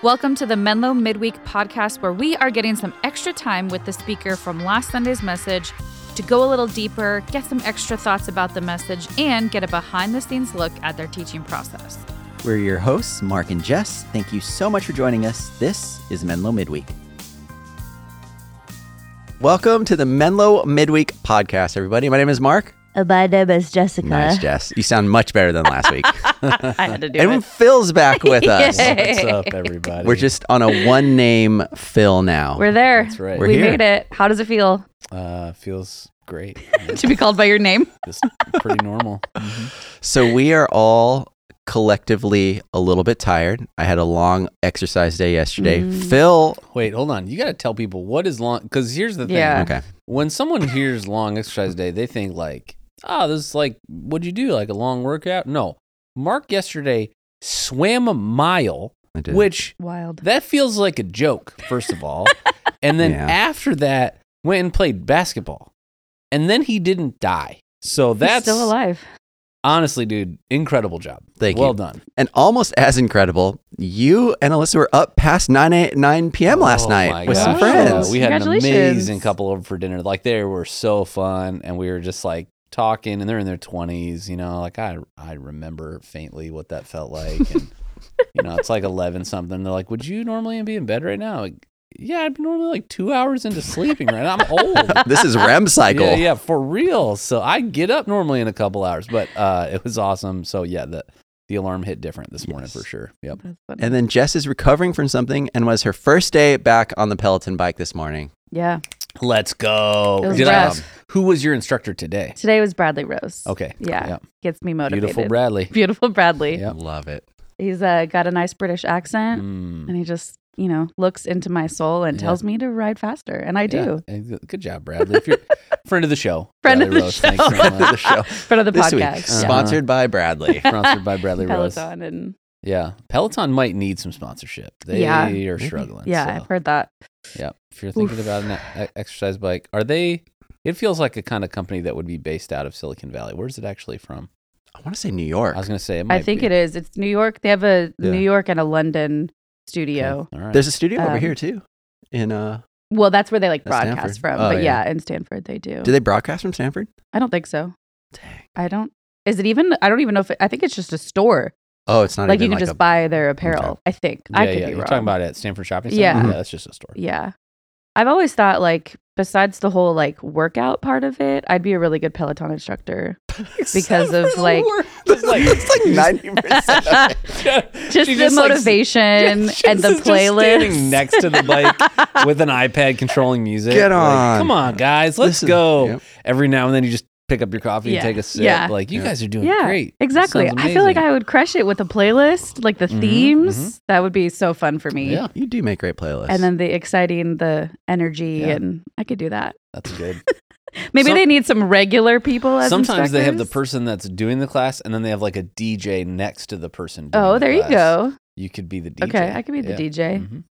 Welcome to the Menlo Midweek podcast, where we are getting some extra time with the speaker from last Sunday's message to go a little deeper, get some extra thoughts about the message, and get a behind the scenes look at their teaching process. We're your hosts, Mark and Jess. Thank you so much for joining us. This is Menlo Midweek. Welcome to the Menlo Midweek podcast, everybody. My name is Mark. My name is Jessica. Nice, Jess. You sound much better than last week. I had to do and it. Phil's back with us. What's up, everybody? We're just on a one name Phil now. We're there. That's right. We're we here. made it. How does it feel uh, feels great. to be called by your name? just pretty normal. So we are all collectively a little bit tired. I had a long exercise day yesterday. Mm. Phil, Wait, hold on. You got to tell people what is long. Because here's the thing. Yeah. okay. When someone hears long exercise day, they think like, oh, this is like, what'd you do? Like a long workout? No. Mark yesterday swam a mile, I did. which Wild. that feels like a joke, first of all. and then Yeah. after that, went and played basketball. And then he didn't die. So He's that's still alive. honestly, dude, incredible job. Thank well you. Well done. And almost as incredible, you and Alyssa were up past 9, 8, 9 p.m. last Oh night with some friends. We had an amazing couple over for dinner. Like they were so fun, and we were just like talking, and they're in their twenties. You know, like I I remember faintly what that felt like, and you know, it's like eleven something. They're like, "Would you normally be in bed right now?" Like, yeah, I'd be normally like two hours into sleeping right now. I'm old. this is REM cycle. Yeah, yeah, for real. So I get up normally in a couple hours, but uh, it was awesome. So yeah, the the alarm hit different this morning for sure. Yep. And then Jess is recovering from something and was her first day back on the Peloton bike this morning. yeah. Let's go. It was Did rough. ask who was your instructor today? Today was Bradley Rose. Okay. Yeah. Yep. Gets me motivated. Beautiful Bradley. Beautiful Bradley. Yep. Love it. He's uh, got a nice British accent. Mm. and he just you know looks into my soul and Yeah. tells me to ride faster and i do Yeah. Good job, Bradley. If you're friend of the show, Friend of the Rose, show. Thanks very Friend of the show. front of the This week, podcast Uh-huh. sponsored by Bradley. Sponsored by Bradley Rose. peloton and Yeah, Peloton might need some sponsorship. They Yeah. are struggling. yeah so, i've heard that Yeah, if you're thinking about an exercise bike, are they? It feels like a kind of company that would be based out of Silicon Valley. Where's it actually from? I want to say New York. I was going to say it i think be. it is it's new york they have a Yeah. new york and a london Okay, studio All right. There's a studio over Um, here too. In uh, well that's where they like broadcast Stanford. from Oh, but yeah. yeah. in stanford they do do they broadcast from Stanford? i don't think so Dang. i don't is it even i don't even know if it, i think it's just a store Oh, it's not like you even can just a, buy their apparel Okay. i think yeah, i could yeah. be You're wrong talking about it at Stanford Shopping Center. Yeah. yeah, that's just a store. yeah i've always thought like besides the whole like workout part of it i'd be a really good peloton instructor because of like It's like, it's like ninety percent. just She the just, like, motivation and the playlist. standing next to the bike with an iPad controlling music. Get Like, on. come on, guys, let's This is- go. yep. Every now and then you just pick up your coffee Yeah. and take a sip. Yeah. Like you Yeah. guys are doing yeah, great. exactly. I feel like. I would crush it with a playlist, like the Mhm, themes. mhm. That would be so fun for me. Yeah, You do make great playlists. And then the exciting, the energy, Yeah. and I could do that. that's good. Maybe Some- they need some regular people as Sometimes they have the person that's doing the class, and then they have like a DJ next to the person. Doing Oh, the there you go. You could be the DJ. Okay, I could be the Yeah. DJ. Mhm.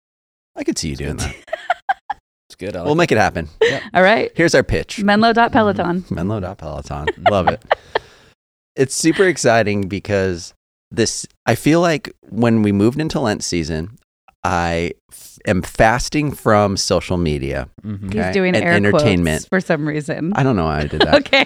I could see you doing that. It's good. I We'll like make it happen. All right. Here's our pitch. Menlo.peloton. Menlo.peloton. Love it. It's super exciting because this, I feel like when we moved into Lent season, I f- am fasting from social media. Mhm. He's doing And air entertainment. quotes for some reason. I don't know why I did that. okay.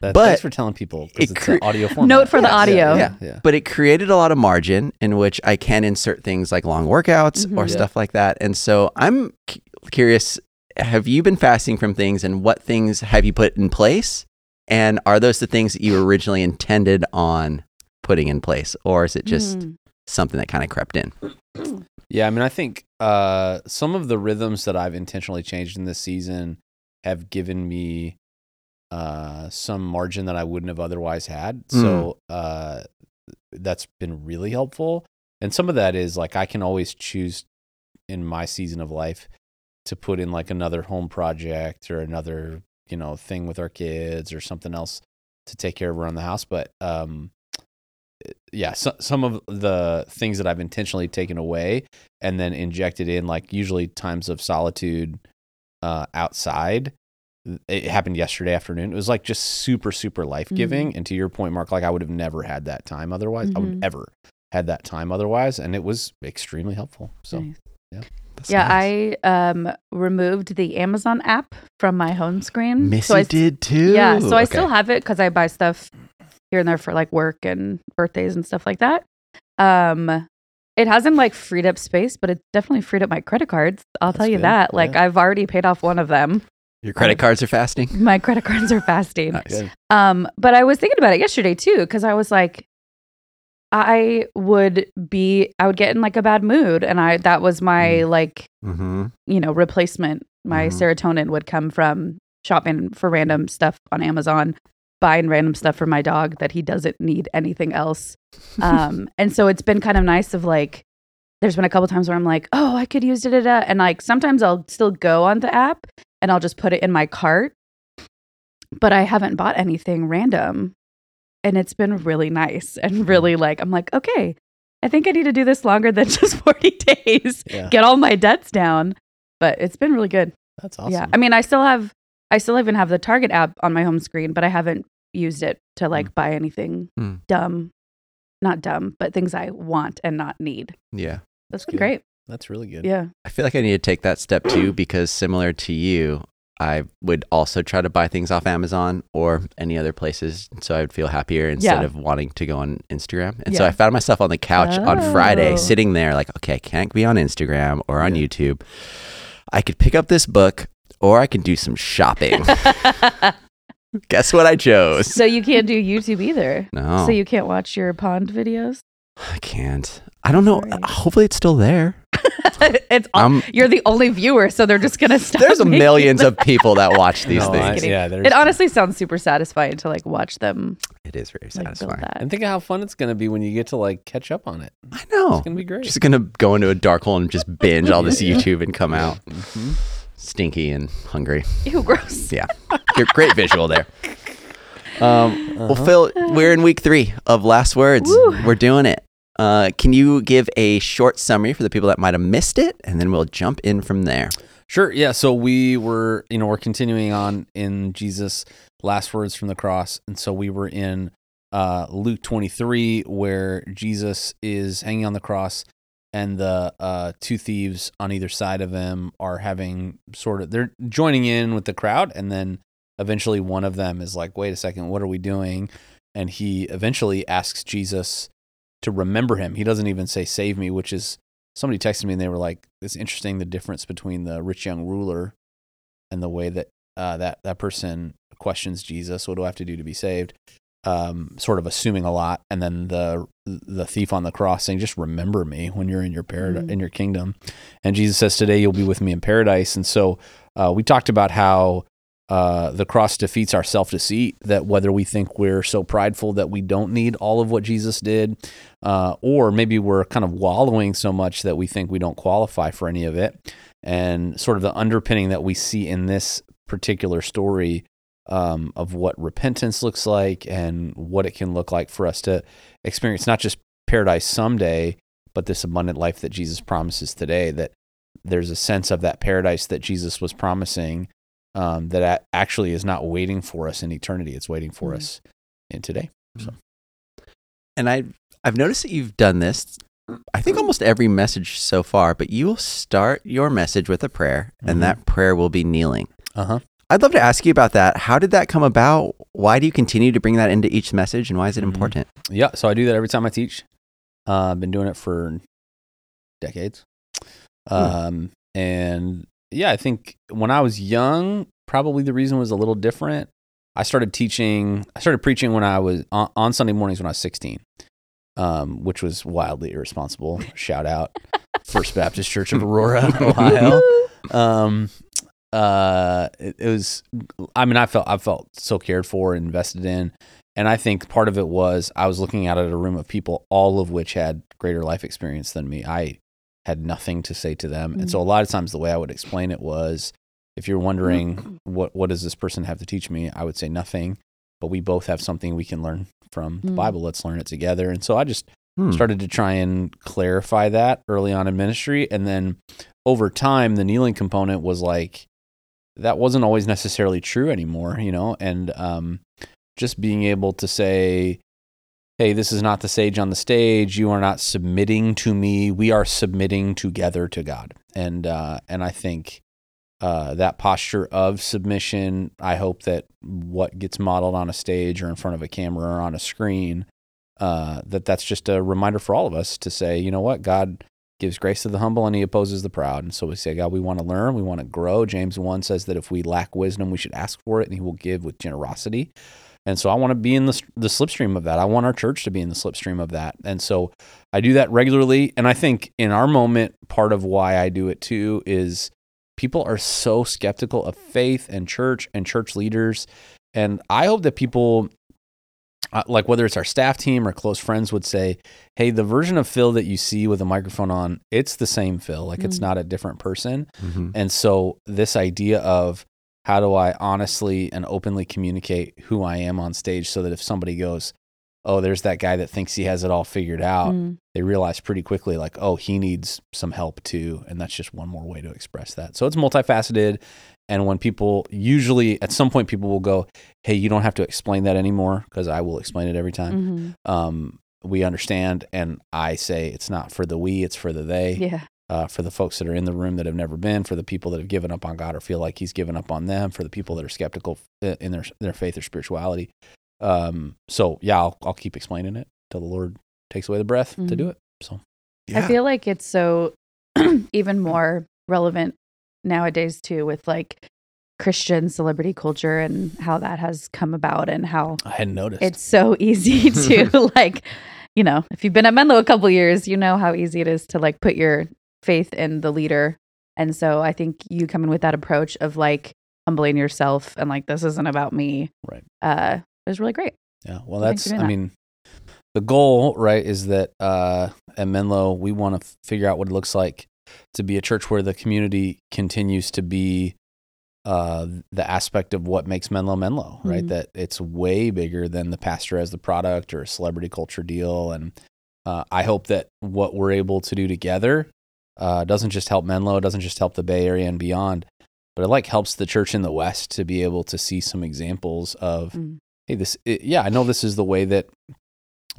That- But thanks for telling people because it it's cre- an audio format. Note for the Yeah, audio. Yeah, yeah. But it created a lot of margin in which I can insert things like long workouts Mhm. or Yeah. stuff like that. And so I'm cu- curious have you been fasting from things and what things have you put in place? And are those the things that you originally intended on putting in place? Or is it just Mm. something that kind of crept in? Yeah, I mean, I think uh, some of the rhythms that I've intentionally changed in this season have given me uh, some margin that I wouldn't have otherwise had. So uh, that's been really helpful. And some of that is like I can always choose in my season of life to put in like another home project or another, you know, thing with our kids or something else to take care of around the house. But um, yeah, so, some of the things that I've intentionally taken away and then injected in, like usually times of solitude uh, outside. It happened yesterday afternoon. It was like just super, super life giving. And to your point, Mark, like I would have never had that time otherwise. I would Mhm. ever had that time otherwise, and it was extremely helpful. So Nice. That's yeah, nice. I um removed the Amazon app from my home screen. Missy so I, did too. Yeah, so I still have it because I buy stuff here and there for like work and birthdays and stuff like that. Um, it hasn't like freed up space, but it definitely freed up my credit cards. I'll That's tell you good, that. Like yeah. I've already paid off one of them. Your credit cards are fasting. My credit cards are fasting. Nice. Um, but I was thinking about it yesterday too, because I was like, I would be, I would get in like a bad mood, and I that was my like, Mm-hmm. you know, replacement. My Mhm. serotonin would come from shopping for random stuff on Amazon, buying random stuff for my dog that he doesn't need anything else. Um, and so it's been kind of nice of like, there's been a couple times where I'm like, oh, I could use da da da, and like sometimes I'll still go on the app and I'll just put it in my cart, but I haven't bought anything random, and it's been really nice and really like I'm like, okay, I think I need to do this longer than just 40 days, Yeah, get all my debts down, but it's been really good. that's awesome. Yeah, I mean, I still have, I still even have the Target app on my home screen, but I haven't used it to like buy anything Mm. dumb, not dumb, but things I want and not need. Yeah. That's been great. that's really good. Yeah. I feel like I need to take that step too because similar to you, I would also try to buy things off Amazon or any other places so I would feel happier instead Yeah. of wanting to go on Instagram. And so I found myself on the couch on Friday Oh. sitting there like, okay, I can't be on Instagram or on Yeah. YouTube. I could pick up this book or I could do some shopping. Guess what I chose? so you can't do YouTube either. No. So you can't watch your pond videos. I can't. I don't know. Sorry. Hopefully it's still there. it's all, Um, you're the only viewer, so they're just gonna stop. there's millions them. of people that watch these No, things. kidding. yeah, It honestly sounds super satisfying to like watch them It is very satisfying. that. and think of how fun it's gonna be when you get to like catch up on it. I know. It's gonna be great. Just gonna go into a dark hole and just binge all this YouTube and come out Mhm. stinky and hungry. Ew, gross. Yeah, Good- great visual there. Um, Well, Uh-huh. Phil, we're in week three of Last Words. Woo. We're doing it. Uh, can you give a short summary for the people that might have missed it, and then we'll jump in from there. Sure. Yeah. So we were, you know, we're continuing on in Jesus' last words from the cross. And so we were in uh, Luke 23, where Jesus is hanging on the cross and the uh, two thieves on either side of him are having sort of, they're joining in with the crowd. And then eventually one of them is like, wait a second, what are we doing? And he eventually asks Jesus to remember him. He doesn't even say, save me, which is somebody texted me and they were like, "It's interesting the difference between the rich young ruler and the way that uh, that that person questions Jesus. What do I have to do to be saved?" Um, sort of assuming a lot, and then the the thief on the cross saying, "Just remember me when you're in your paradise, Mm. in your kingdom." And Jesus says, "Today you'll be with me in paradise." And so uh, we talked about how. Uh, the cross defeats our self deceit that whether we think we're so prideful that we don't need all of what Jesus did, uh, or maybe we're kind of wallowing so much that we think we don't qualify for any of it. And sort of the underpinning that we see in this particular story um, of what repentance looks like and what it can look like for us to experience not just paradise someday, but this abundant life that Jesus promises today. That there's a sense of that paradise that Jesus was promising um, that actually is not waiting for us in eternity. It's waiting for Mhm. us in today. And I I've noticed that you've done this. I think almost every message so far, but you will start your message with a prayer, Mhm. and that prayer will be kneeling. Uh huh. I'd love to ask you about that. How did that come about? Why do you continue to bring that into each message, and why is it Mhm. important? Yeah, so I do that every time I teach. Uh, I've been doing it for decades. Um, and yeah, I think when I was young, probably the reason was a little different. I started teaching, I started preaching when I was on, on Sunday mornings when I was 16, um, which was wildly irresponsible. Shout out First Baptist Church of Aurora, Ohio. Um, uh, it, it was, I mean, I felt, I felt so cared for and invested in. And I think part of it was I was looking out at a room of people, all of which had greater life experience than me. I had nothing to say to them. And so a lot of times the way I would explain it was if you're wondering what what does this person have to teach me, I would say nothing. But we both have something we can learn from the Mm. Bible. Let's learn it together. And so I just Hmm. started to try and clarify that early on in ministry. And then over time, the kneeling component was like, that wasn't always necessarily true anymore, you know? And um, just being able to say, hey, this is not the sage on the stage. You are not submitting to me. We are submitting together to God. And uh, and I think uh, that posture of submission, I hope that what gets modeled on a stage or in front of a camera or on a screen, uh, that that's just a reminder for all of us to say, you know what, God gives grace to the humble and he opposes the proud. And so we say, God, we want to learn, we want to grow. James 1 says that if we lack wisdom, we should ask for it and he will give with generosity. And so I want to be in the, the slipstream of that. I want our church to be in the slipstream of that. And so I do that regularly. And I think in our moment, part of why I do it too is people are so skeptical of faith and church and church leaders. And I hope that people, uh, like whether it's our staff team or close friends, would say, hey, the version of Phil that you see with a microphone on, it's the same Phil. Like it's Mhm. not a different person. Mhm. And so this idea of how do I honestly and openly communicate who I am on stage so that if somebody goes, oh, there's that guy that thinks he has it all figured out, Mm. they realize pretty quickly, like, oh, he needs some help too. And that's just one more way to express that. So it's multifaceted. And when people usually at some point, people will go, hey, you don't have to explain that anymore because I will explain it every time. Mhm. Um, we understand. And I say it's not for the we, it's for the they Yeah. Uh, for the folks that are in the room that have never been, for the people that have given up on God or feel like He's given up on them, for the people that are skeptical in their their faith or spirituality. Um, so yeah, I'll, I'll keep explaining it till the Lord takes away the breath to Mhm. do it. So I feel like it's so even more relevant nowadays too with like Christian celebrity culture and how that has come about and how I hadn't noticed. it's so easy to like you know if you've been at menlo a couple years you know how easy it is to like put your faith in the leader and so i think you come in with that approach of like humbling yourself and like this isn't about me Right. uh is really great Yeah. Well, that's, I doing mean, the goal, right, is that uh, at Menlo, we want to figure out what it looks like to be a church where the community continues to be uh, the aspect of what makes Menlo Menlo, right? Mhm. That it's way bigger than the pastor as the product or a celebrity culture deal. And uh, I hope that what we're able to do together uh, doesn't just help Menlo, it doesn't just help the Bay Area and beyond, but it like helps the church in the West to be able to see some examples of Mm. hey, this, it, yeah, I know this is the way that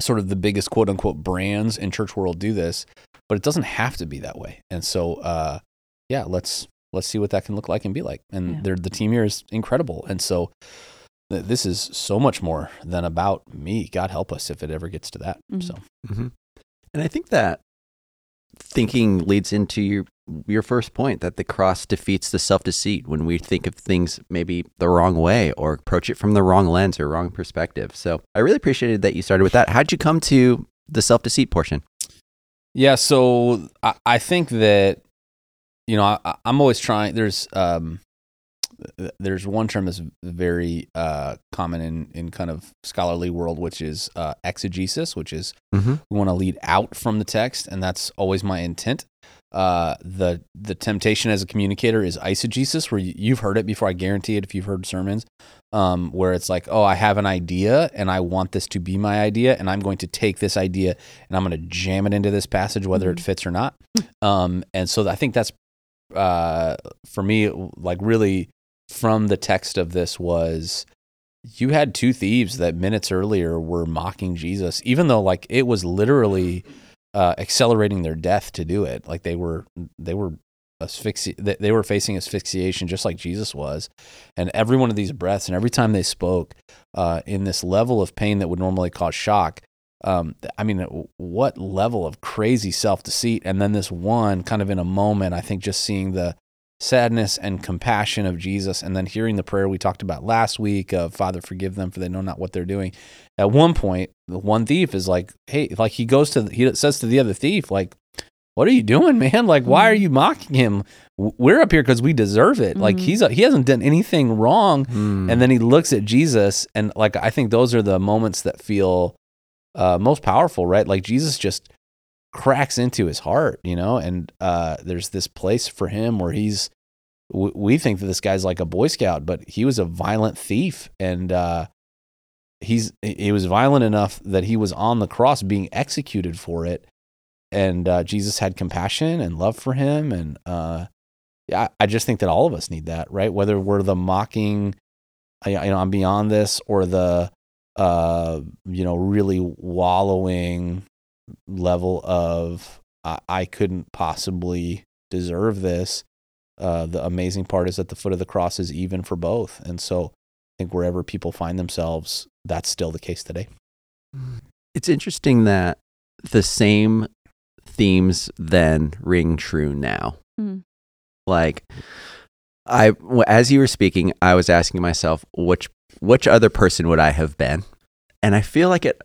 sort of the biggest quote unquote brands in church world do this, but it doesn't have to be that way. And so, uh, yeah, let's let's see what that can look like and be like. And Yeah. they're, the team here is incredible. And so, th- this is so much more than about me. God help us if it ever gets to that. Mhm. So, hmm And I think that thinking leads into your your first point that the cross defeats the self deceit when we think of things maybe the wrong way or approach it from the wrong lens or wrong perspective. So I really appreciated that you started with that. How'd you come to the self deceit portion? Yeah, so I, I think that you know I, I'm always trying. There's um, there's one term that's very uh, common in in kind of scholarly world, which is uh, exegesis, which is Mm-hmm. we want to lead out from the text, and that's always my intent. Uh, the the temptation as a communicator is eisegesis, where you, you've heard it before. I guarantee it if you've heard sermons, um, where it's like, oh, I have an idea, and I want this to be my idea, and I'm going to take this idea and I'm going to jam it into this passage, whether it fits or not. Um, and so I think that's uh, for me, like really from the text of this was you had two thieves that minutes earlier were mocking Jesus, even though like it was literally uh, accelerating their death to do it. Like they were they were asphyxi- they were facing asphyxiation just like Jesus was, and every one of these breaths and every time they spoke uh, in this level of pain that would normally cause shock. Um, I mean, what level of crazy self deceit, and then this one kind of in a moment. I think just seeing the sadness and compassion of Jesus, and then hearing the prayer we talked about last week of Father, forgive them for they know not what they're doing. At one point, the one thief is like, "Hey," like he goes to he says to the other thief, like, "What are you doing, man? Like, why are you mocking him? We're up here because we deserve it. Like Mhm. he's a, he hasn't done anything wrong." Hmm. And then he looks at Jesus, and like I think those are the moments that feel uh, most powerful, right? Like Jesus just cracks into his heart, you know, and uh, there's this place for him where he's. w- We think that this guy's like a Boy Scout, but he was a violent thief, and uh, he's he was violent enough that he was on the cross being executed for it, and uh, Jesus had compassion and love for him, and uh, yeah, I just think that all of us need that, right? Whether we're the mocking, you know, I'm beyond this, or the uh, you know, really wallowing level of I, I couldn't possibly deserve this. Uh, the amazing part is that the foot of the cross is even for both, and so I think wherever people find themselves, that's still the case today. It's interesting that the same themes then ring true now. Mm. Like I, as you were speaking, I was asking myself which which other person would I have been? And I feel like it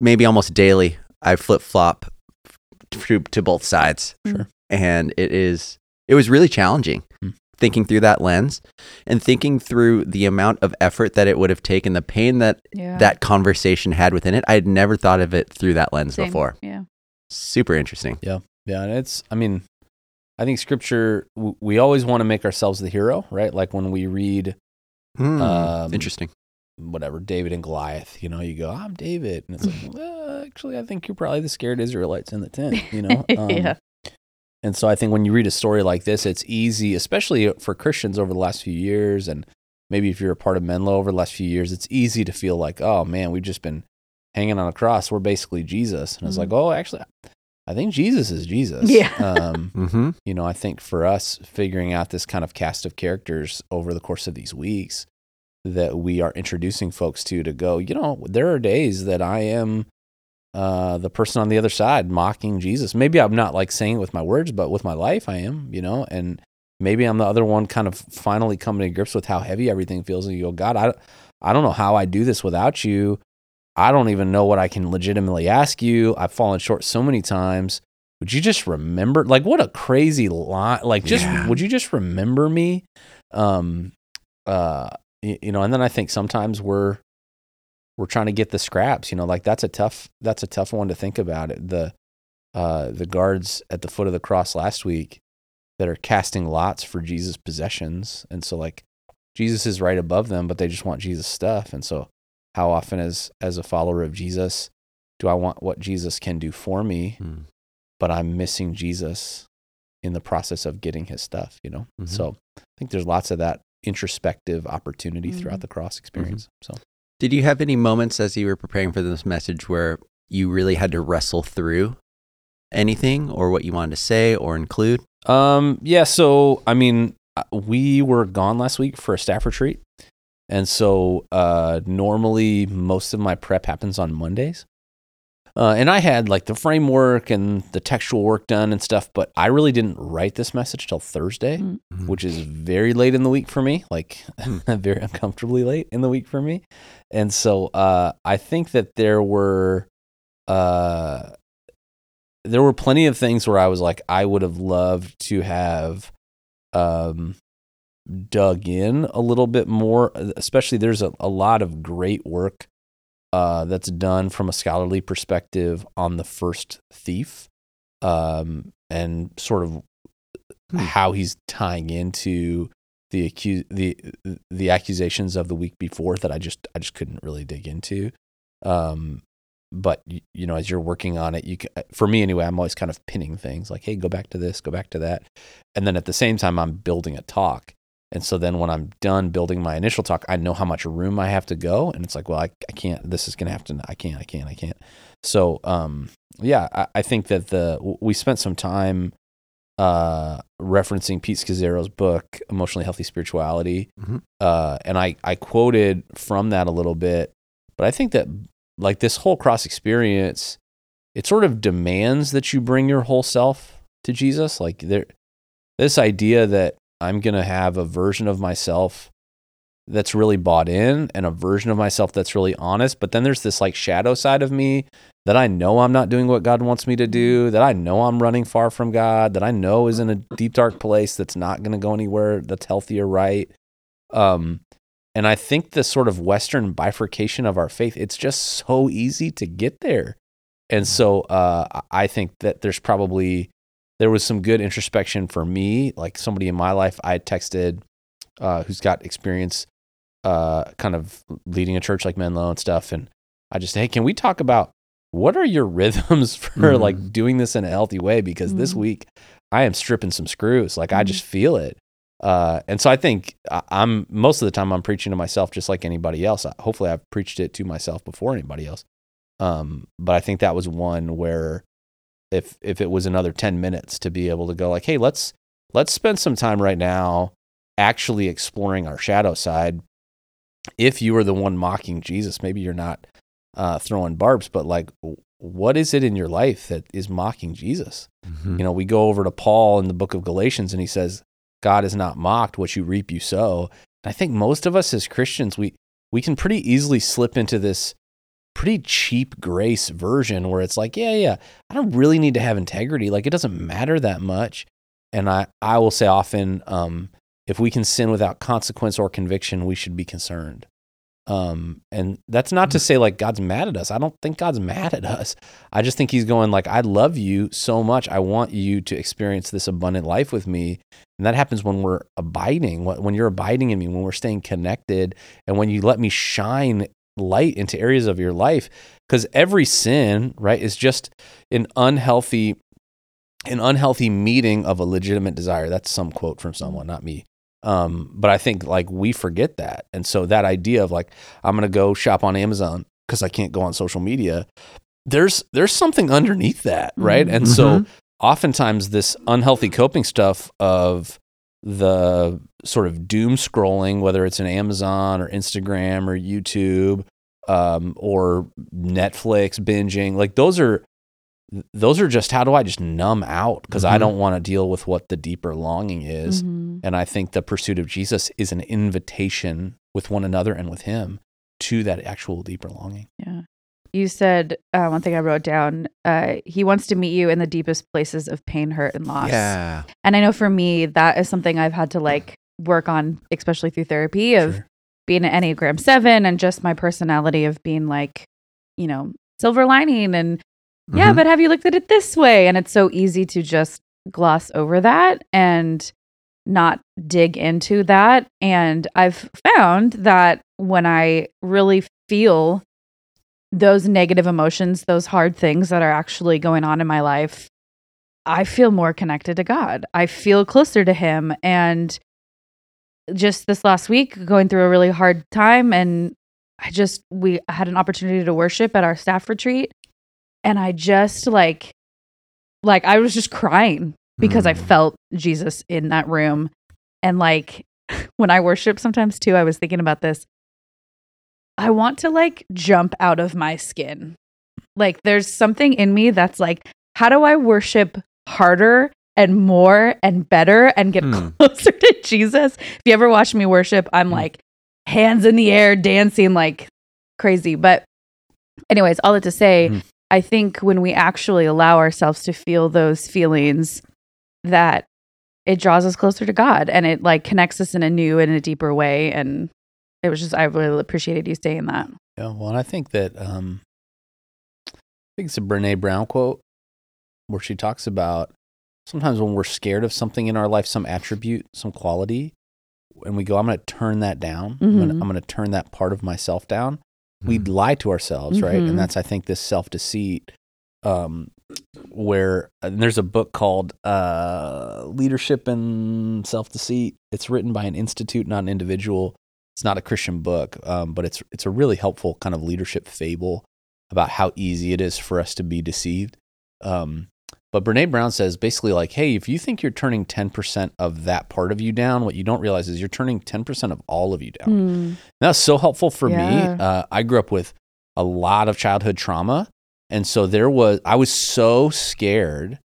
maybe almost daily I flip-flop to, to both sides. Sure. And it is it was really challenging Hmm. thinking through that lens and thinking through the amount of effort that it would have taken, the pain that Yeah. that conversation had within it. I had never thought of it through that lens Same. before. Yeah. Super interesting. Yeah, Yeah. and it's I mean, I think scripture w- we always want to make ourselves the hero, right? Like when we read Hmm, Um, interesting. Whatever David and Goliath, you know, you go, I'm David, and it's like, well, actually, I think you're probably the scared Israelites in the tent, you know. Um, yeah. And so I think when you read a story like this, it's easy, especially for Christians over the last few years, and maybe if you're a part of Menlo over the last few years, it's easy to feel like, oh man, we've just been hanging on a cross. We're basically Jesus. And it's Mhm. like, oh, actually, I think Jesus is Jesus. Yeah. Um, Mm-hmm. you know, I think for us figuring out this kind of cast of characters over the course of these weeks that we are introducing folks to to go, you know, there are days that I am uh, the person on the other side mocking Jesus. Maybe I'm not like saying it with my words, but with my life, I am, you know, and maybe I'm the other one kind of finally coming to grips with how heavy everything feels. And you go, God, I, I don't know how I do this without you. I don't even know what I can legitimately ask you. I've fallen short so many times. Would you just remember? Like, what a crazy line! Like, just Yeah. would you just remember me? Um, uh, you know, and then I think sometimes we're we're trying to get the scraps. You know, like that's a tough that's a tough one to think about. It the uh, the guards at the foot of the cross last week that are casting lots for Jesus' possessions, and so like Jesus is right above them, but they just want Jesus stuff, and so how often as as a follower of Jesus do I want what Jesus can do for me, Hmm. but I'm missing Jesus in the process of getting his stuff, you know? Mhm. So I think there's lots of that introspective opportunity throughout Mhm. the cross experience. So Did you have any moments as you were preparing for this message where you really had to wrestle through anything or what you wanted to say or include? Um, yeah. So, I mean, uh, we were gone last week for a staff retreat. And so, uh, normally most of my prep happens on Mondays. Uh, and I had like the framework and the textual work done and stuff, but I really didn't write this message till Thursday, Mm. which is very late in the week for me, like very uncomfortably late in the week for me. And so, uh, I think that there were, uh, there were plenty of things where I was like, I would have loved to have um, dug in a little bit more. Especially, there's a, a lot of great work uh, that's done from a scholarly perspective on the first thief um, and sort of Hmm. how he's tying into the accu- the the accusations of the week before that I just I just couldn't really dig into. Um, but you know, as you're working on it, you ca for me anyway, I'm always kind of pinning things like, hey, go back to this, go back to that, and then at the same time, I'm building a talk. And so then when I'm done building my initial talk, I know how much room I have to go, and it's like, well, I, I can't. This is gonna have to. I can't. I can't. I can't. So, um, yeah, I, I think that the we spent some time uh, referencing Pete Scazzero's book, Emotionally Healthy Spirituality. Mhm. Uh, and I, I quoted from that a little bit, but I think that like this whole cross experience, it sort of demands that you bring your whole self to Jesus. Like there, this idea that I'm going to have a version of myself that's really bought in and a version of myself that's really honest. But then there's this like shadow side of me that I know I'm not doing what God wants me to do, that I know I'm running far from God, that I know is in a deep dark place that's not going to go anywhere that's healthy or right. Um, and I think the sort of Western bifurcation of our faith, it's just so easy to get there. And so uh, I think that there's probably there was some good introspection for me, like somebody in my life I texted uh, who's got experience uh, kind of leading a church like Menlo and stuff. And I just, hey, can we talk about what are your rhythms for Mhm. like doing this in a healthy way? Because this Mhm. week I am stripping some screws. Like I Mhm. just feel it. Uh, and so I think I- I'm most of the time I'm preaching to myself just like anybody else. I- Hopefully, I've preached it to myself before anybody else. Um, but I think that was one where if if it was another 10 minutes to be able to go like, hey, let's let's spend some time right now actually exploring our shadow side. If you are the one mocking Jesus, maybe you're not uh, throwing barbs, but like, what is it in your life that is mocking Jesus? Mhm. You know, we go over to Paul in the book of Galatians and he says, God is not mocked, what you reap, you sow. And I think most of us as Christians, we, we can pretty easily slip into this pretty cheap grace version where it's like, yeah, yeah, I don't really need to have integrity. Like it doesn't matter that much. And I, I will say often, um, if we can sin without consequence or conviction, we should be concerned. Um, and that's not to say like God's mad at us. I don't think God's mad at us. I just think he's going like, I love you so much. I want you to experience this abundant life with me. And that happens when we're abiding, when when you're abiding in me, when we're staying connected, and when you let me shine light into areas of your life. Because every sin, right, is just an unhealthy, an unhealthy meeting of a legitimate desire. That's some quote from someone, not me. Um, but I think like we forget that. And so that idea of like, I'm gonna go shop on Amazon because I can't go on social media. There's there's something underneath that, right? Mhm. And so oftentimes this unhealthy coping stuff of the sort of doom scrolling, whether it's an Amazon or Instagram or YouTube um, or Netflix binging, like those are those are just how do I just numb out because I Mhm. don't want to deal with what the deeper longing is. Mhm. And I think the pursuit of Jesus is an invitation with one another and with Him to that actual deeper longing. Yeah. You said uh, one thing I wrote down. Uh, he wants to meet you in the deepest places of pain, hurt, and loss. Yeah. And I know for me, that is something I've had to like work on, especially through therapy of Sure. being an Enneagram 7 and just my personality of being like, you know, silver lining and yeah, Mhm. but have you looked at it this way? And it's so easy to just gloss over that and not dig into that. And I've found that when I really feel those negative emotions, those hard things that are actually going on in my life, I feel more connected to God. I feel closer to Him. And just this last week, going through a really hard time, and I just, we had an opportunity to worship at our staff retreat. And I just like, like, I was just crying because I Mm. felt Jesus in that room. And like, when I worship sometimes too, I was thinking about this. I want to like jump out of my skin. Like, there's something in me that's like, how do I worship harder and more and better and get Hmm. closer to Jesus? If you ever watch me worship, I'm like hands in the air, dancing like crazy. But, anyways, all that to say, Mhm. I think when we actually allow ourselves to feel those feelings, that it draws us closer to God and it like connects us in a new and a deeper way. And it was just, I really appreciated you saying that. Yeah, well, and I think that um, I think it's a Brene Brown quote where she talks about sometimes when we're scared of something in our life, some attribute, some quality, and we go, "I'm going to turn that down. I'm gonna- Mhm. I'm going to turn that part of myself down." We Mhm. lie to ourselves, right? Mhm. And that's I think this self deceit. Um, where and there's a book called uh, Leadership and Self Deceit. It's written by an institute, not an individual it's not a Christian book, um, but it's it's a really helpful kind of leadership fable about how easy it is for us to be deceived. Um, but Brene Brown says basically like, hey, if you think you're turning 10% of that part of you down, what you don't realize is you're turning 10% of all of you down. Mm. That was so helpful for Yeah. me. Uh, I grew up with a lot of childhood trauma. And so there was, I was so scared,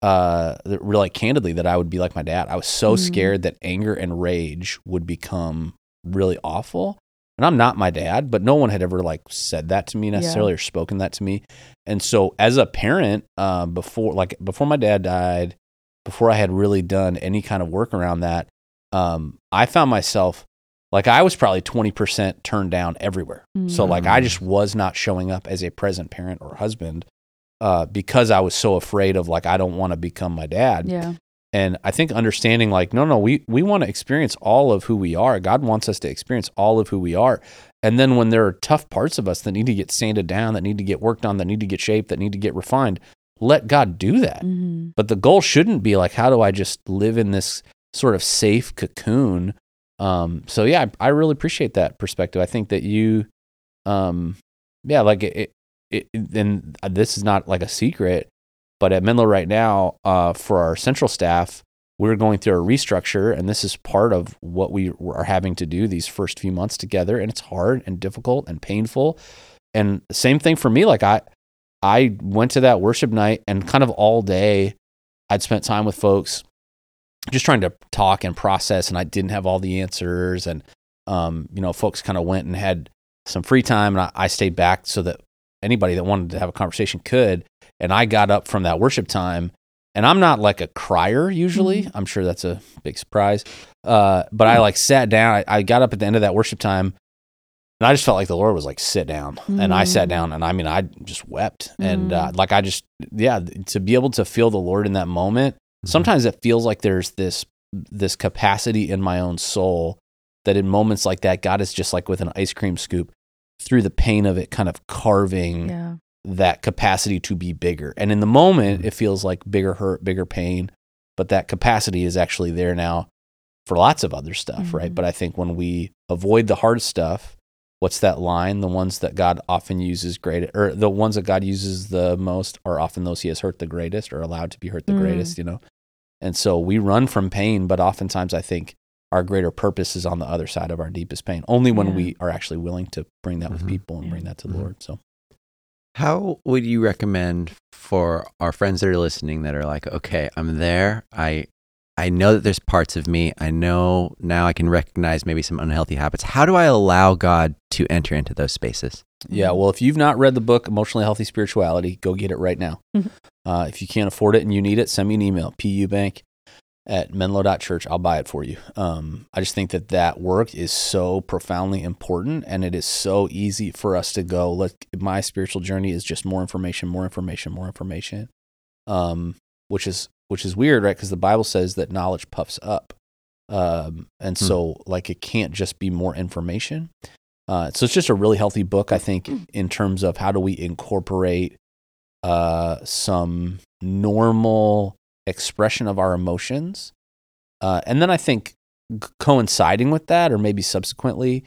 uh, that, really candidly, that I would be like my dad. I was so Mm. scared that anger and rage would become really awful. And I'm not my dad, but no one had ever like said that to me necessarily or spoken that to me. And so as a parent, uh, before like before my dad died, before I had really done any kind of work around that, um, I found myself like I was probably 20% turned down everywhere. So like I Mm. just was not showing up as a present parent or husband uh, because I was so afraid of like I don't want to become my dad. Yeah. And I think understanding like no no we we want to experience all of who we are. God wants us to experience all of who we are. And then when there are tough parts of us that need to get sanded down, that need to get worked on, that need to get shaped, that need to get refined, let God do that. Mhm. But the goal shouldn't be like, how do I just live in this sort of safe cocoon. Um, so yeah, I, I really appreciate that perspective. I think that you, um, yeah, like it, it, it, and this is not like a secret, but at Menlo right now, uh, for our central staff, we're going through a restructure, and this is part of what we are having to do these first few months together, and it's hard and difficult and painful. And same thing for me. Like I, I went to that worship night, and kind of all day, I'd spent time with folks, just trying to talk and process, and I didn't have all the answers, and um, you know, folks kind of went and had some free time, and I, I stayed back so that anybody that wanted to have a conversation could. And I got up from that worship time and I'm not like a crier usually. Mm-hmm. I'm sure that's a big surprise. Uh, but I like sat down. I, I, got up at the end of that worship time, and I just felt like the Lord was like, "Sit down." Mm-hmm. And I sat mm. down, and I mean, I just wept, mm-hmm. and uh, mm. like I just, yeah, to be able to feel the Lord in that moment. Mm-hmm. Sometimes it feels like there's this this capacity in my own soul that in moments like that, God is just like with an ice cream scoop through the pain of it, kind of carving yeah that capacity to be bigger. And in the moment, it feels like bigger hurt, bigger pain, but that capacity is actually there now for lots of other stuff, mm-hmm. right? But I think when we avoid the hard stuff, what's that line? The ones that God often uses great, or the ones that God uses the most are often those He has hurt the greatest or allowed to be hurt the mm. greatest, you know? And so we run from pain, but oftentimes I think our greater purpose is on the other side of our deepest pain, only when yeah. we are actually willing to bring that mm-hmm. with people and yeah. bring that to the mm-hmm. Lord. So how would you recommend for our friends that are listening that are like, okay, I'm there. I I know that there's parts of me. I know now I can recognize maybe some unhealthy habits. How do I allow God to enter into those spaces? Yeah, well, if you've not read the book Emotionally Healthy Spirituality, go get it right now. Mm-hmm. Uh, if you can't afford it and you need it, send me an email, peubank at menlo.church. I'll buy it for you. Um, I just think that that work is so profoundly important and it is so easy for us to go, look, my spiritual journey is just more information, more information, more information. Um, which is, which is weird, right? Because the Bible says that knowledge puffs up. Um, and hmm. so like it can't just be more information. Uh, so it's just a really healthy book, I think, hmm. in terms of how do we incorporate uh, some normal expression of our emotions. Uh, and then I think coinciding with that, or maybe subsequently,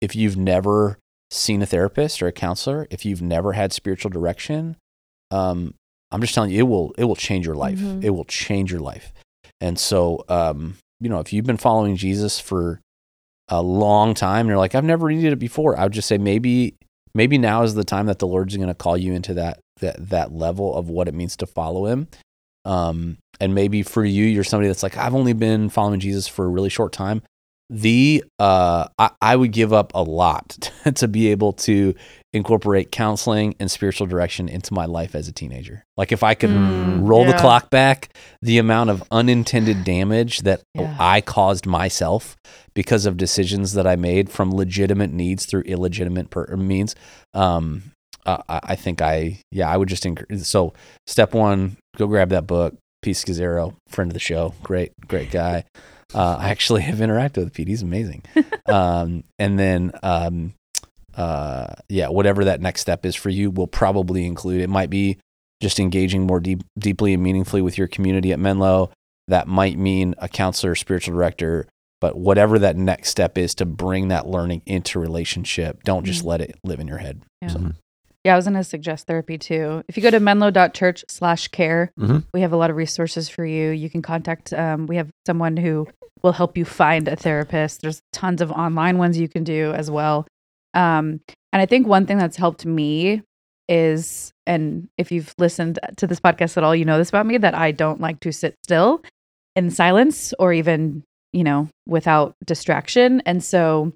if you've never seen a therapist or a counselor, if you've never had spiritual direction, um, I'm just telling you, it will it will change your life. Mm-hmm. It will change your life. And so, um, you know, if you've been following Jesus for a long time, and you're like, I've never needed it before, I would just say maybe maybe now is the time that the Lord's going to call you into that that that level of what it means to follow Him. Um, and maybe for you, you're somebody that's like, I've only been following Jesus for a really short time. The uh, I, I would give up a lot to be able to incorporate counseling and spiritual direction into my life as a teenager. Like if I could mm, roll yeah. the clock back, the amount of unintended damage that yeah. I caused myself because of decisions that I made from legitimate needs through illegitimate per- means. Um, uh, I think I, yeah, I would just encourage. So step one, go grab that book. Pete Scazzero, friend of the show, great, great guy. Uh, I actually have interacted with Pete. He's amazing. um, and then, um, uh, yeah, whatever that next step is for you will probably include, it might be just engaging more deep, deeply and meaningfully with your community at Menlo. That might mean a counselor, spiritual director, but whatever that next step is to bring that learning into relationship, don't just mm-hmm. let it live in your head. Yeah. So. Yeah, I was going to suggest therapy too. If you go to menlo.church slash care, mm-hmm. we have a lot of resources for you. You can contact, um, we have someone who will help you find a therapist. There's tons of online ones you can do as well. Um, and I think one thing that's helped me is, and if you've listened to this podcast at all, you know this about me that I don't like to sit still in silence or even, you know, without distraction. And so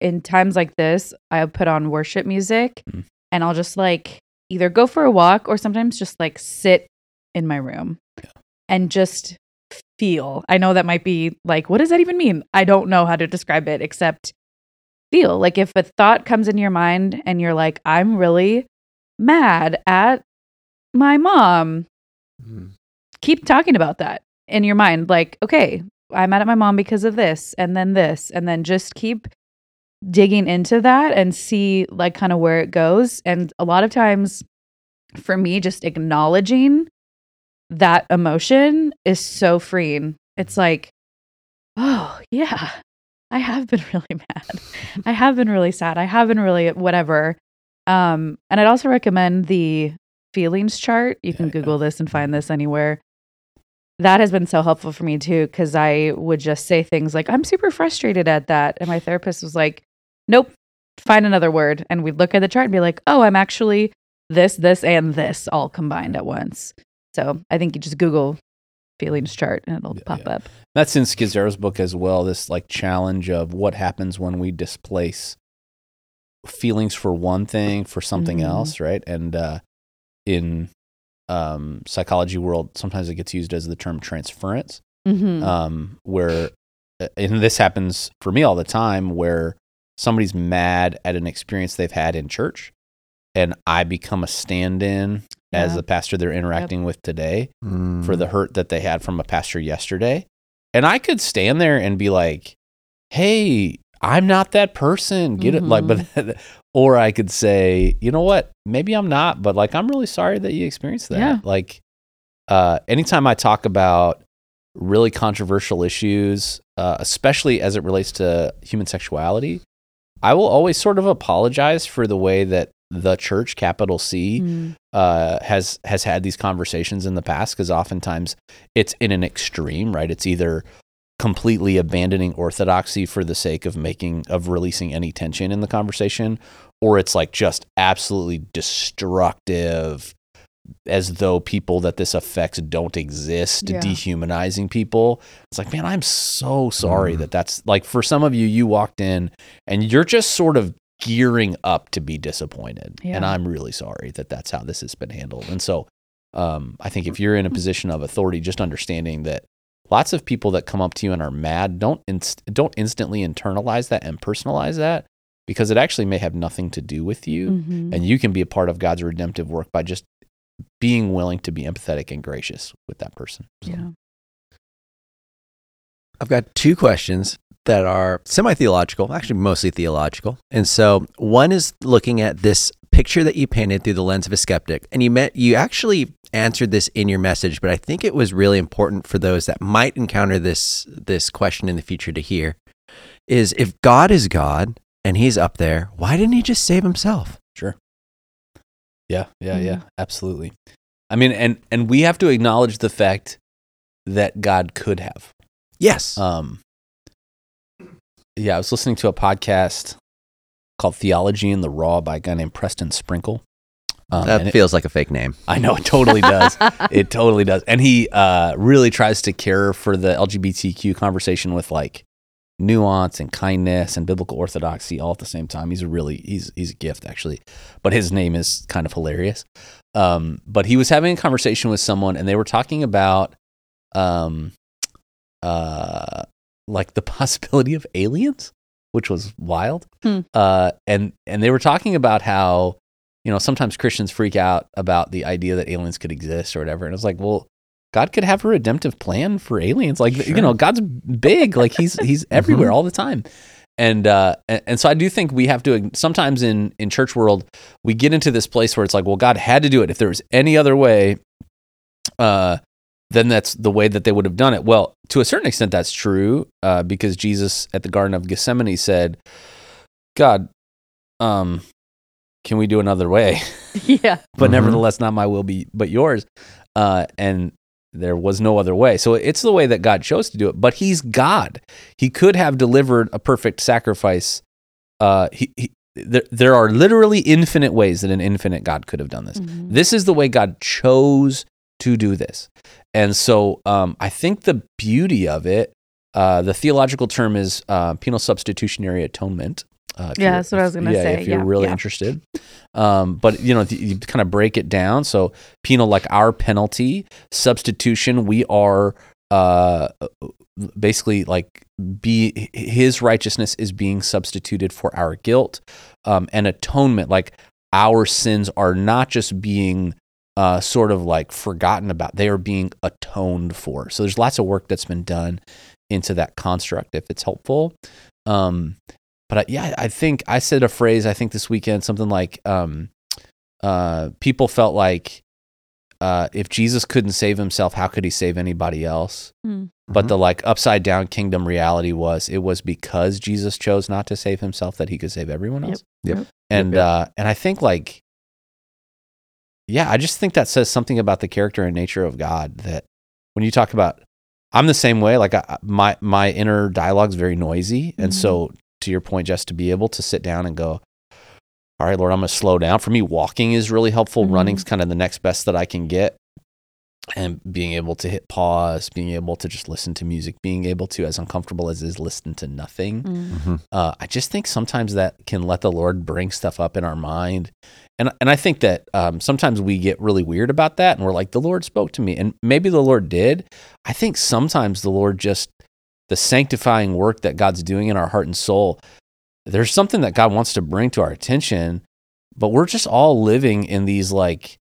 in times like this, I put on worship music. Mm and I'll just like either go for a walk or sometimes just like sit in my room yeah. and just feel. I know that might be like, what does that even mean? I don't know how to describe it except feel. Like if a thought comes in your mind and you're like, I'm really mad at my mom, mm. keep talking about that in your mind. Like, okay, I'm mad at my mom because of this and then this, and then just keep digging into that and see like kind of where it goes. And a lot of times for me, just acknowledging that emotion is so freeing. It's like, oh, yeah, I have been really mad. I have been really sad. I have been really whatever. Um, and I'd also recommend the feelings chart. You can Yeah, yeah. Google this and find this anywhere. That has been so helpful for me too, because I would just say things like, I'm super frustrated at that. And my therapist was like, Nope, find another word. And we'd look at the chart and be like, Oh, I'm actually this, this, and this all combined at once. So I think you just Google feelings chart and it'll Yeah, pop yeah. up. That's in Scazzero's book as well. This like challenge of what happens when we displace feelings for one thing for something Mhm. else, right? And uh, in um, psychology world, sometimes it gets used as the term transference, Mm-hmm. um, where uh, and this happens for me all the time, where somebody's mad at an experience they've had in church, and I become a stand-in as the pastor they're interacting with today for Mm. the hurt that they had from a pastor yesterday. And I could stand there and be like, "Hey, I'm not that person." Get it like but or I could say, "You know what? Maybe I'm not, but like I'm really sorry that you experienced that." Yeah. Like uh anytime I talk about really controversial issues, uh, especially as it relates to human sexuality, I will always sort of apologize for the way that the church, capital C, Mm. uh, has has had these conversations in the past because oftentimes it's in an extreme, right? It's either completely abandoning orthodoxy for the sake of making of releasing any tension in the conversation, or it's like just absolutely destructive, as though people that this affects don't exist, Yeah. dehumanizing people. It's like, man, I'm so sorry Mm. that that's like for some of you, you walked in and you're just sort of gearing up to be disappointed. And I'm really sorry that that's how this has been handled. And so um, I think if you're in a position of authority, just understanding that lots of people that come up to you and are mad don't inst- don't instantly internalize that and personalize that because it actually may have nothing to do with you Mhm. and you can be a part of God's redemptive work by just being willing to be empathetic and gracious with that person. So, Yeah. I've got two questions that are semi theological, actually, mostly theological. And so one is looking at this picture that you painted through the lens of a skeptic. And you met, you actually answered this in your message, but I think it was really important for those that might encounter this, this question in the future to hear is if God is God and he's up there, why didn't he just save himself? Sure. Yeah, yeah, yeah, Mhm. absolutely. I mean, and and we have to acknowledge the fact that God could have. Yes. Um, yeah, I was listening to a podcast called Theology in the Raw by a guy named Preston Sprinkle. Um, that and it- feels like a fake name. I know it totally does. it totally does. And he uh, really tries to care for the LGBTQ conversation with like nuance and kindness and biblical orthodoxy all at the same time. He's a really he's he's a gift actually, but his name is kind of hilarious. Um, but he was having a conversation with someone, and they were talking about um, uh, like the possibility of aliens, which was wild. Hmm. Uh, and and they were talking about how you know sometimes Christians freak out about the idea that aliens could exist or whatever, and it's like, well, God could have a redemptive plan for aliens. Like you know, God's big. Like he's he's everywhere all the time. And, uh, and and so I do think we have to sometimes in in church world we get into this place where it's like, well, God had to do it. If there was any other way, uh, then that's the way that they would have done it. Well, to a certain extent, that's true uh, because Jesus at the Garden of Gethsemane said, "God, um, can we do another way?" yeah. but Mhm. nevertheless, not my will be, but yours. Uh, and there was no other way. So it's the way that God chose to do it. But He's God. He could have delivered a perfect sacrifice. Uh, he, he, there, there are literally infinite ways that an infinite God could have done this. Mhm. This is the way God chose to do this. And so um, I think the beauty of it, uh, the theological term is uh, penal substitutionary atonement. Uh, Yeah, that's what I was gonna yeah, say. If you're Yeah, really yeah. interested, um, but you know, th- you kind of break it down. So penal, like our penalty, substitution, we are uh, basically like be his righteousness is being substituted for our guilt, um, and atonement, like our sins are not just being uh, sort of like forgotten about; they are being atoned for. So there's lots of work that's been done into that construct. If it's helpful, um, but I, yeah, I think I said a phrase. I think this weekend something like, um, uh, people felt like uh, if Jesus couldn't save himself, how could he save anybody else? Hmm. But Mhm. the like upside down kingdom reality was it was because Jesus chose not to save himself that he could save everyone else. Yep. And Yep, uh and I think like yeah, I just think that says something about the character and nature of God that when you talk about I'm the same way like I, my my inner dialogue's very noisy and Mhm. so to your point just to be able to sit down and go all right, Lord, I'm going to slow down. For me, walking is really helpful. Mhm. Running's kind of the next best that I can get. And being able to hit pause, being able to just listen to music, being able to, as uncomfortable as is, listen to nothing. Mm. Mhm. Uh, I just think sometimes that can let the Lord bring stuff up in our mind. And, and I think that um, sometimes we get really weird about that and we're like, the Lord spoke to me. And maybe the Lord did. I think sometimes the Lord just, the sanctifying work that God's doing in our heart and soul, there's something that God wants to bring to our attention, but we're just all living in these like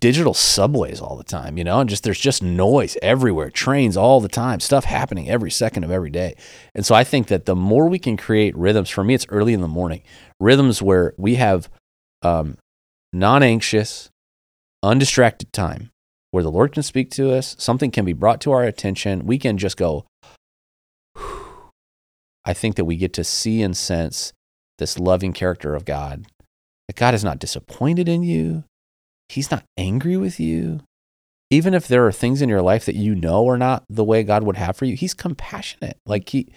digital subways all the time, you know, and just there's just noise everywhere, trains all the time, stuff happening every second of every day. And so I think that the more we can create rhythms, for me, it's early in the morning, rhythms where we have um, non anxious, undistracted time where the Lord can speak to us, something can be brought to our attention, we can just go, I think that we get to see and sense this loving character of God. That God is not disappointed in you. He's not angry with you. Even if there are things in your life that you know are not the way God would have for you, He's compassionate. Like He,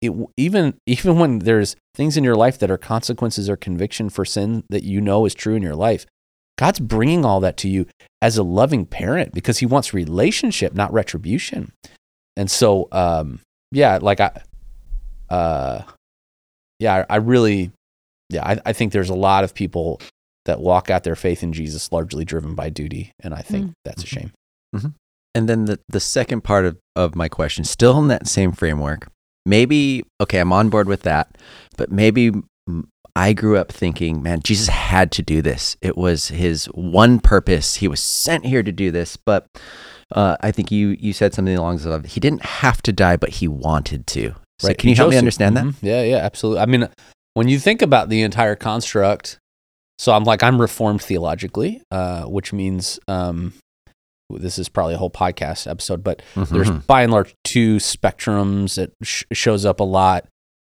it, even even when there's things in your life that are consequences or conviction for sin that you know is true in your life, God's bringing all that to you as a loving parent because He wants relationship, not retribution. And so, um, yeah, like I, uh, yeah, I, I really, yeah, I, I think there's a lot of people that walk out their faith in Jesus largely driven by duty, and I think Mm. that's a shame. And then the, the second part of, of my question, still in that same framework, maybe, okay, I'm on board with that, but maybe I grew up thinking, man, Jesus had to do this. It was his one purpose. He was sent here to do this. But uh, I think you, you said something along the lines of he didn't have to die, but he wanted to. So can you help me understand that? Mhm. Yeah, yeah, absolutely. I mean, when you think about the entire construct, so I'm like I'm reformed theologically, uh, which means um, this is probably a whole podcast episode, but there's Mhm. by and large two spectrums. It sh- shows up a lot,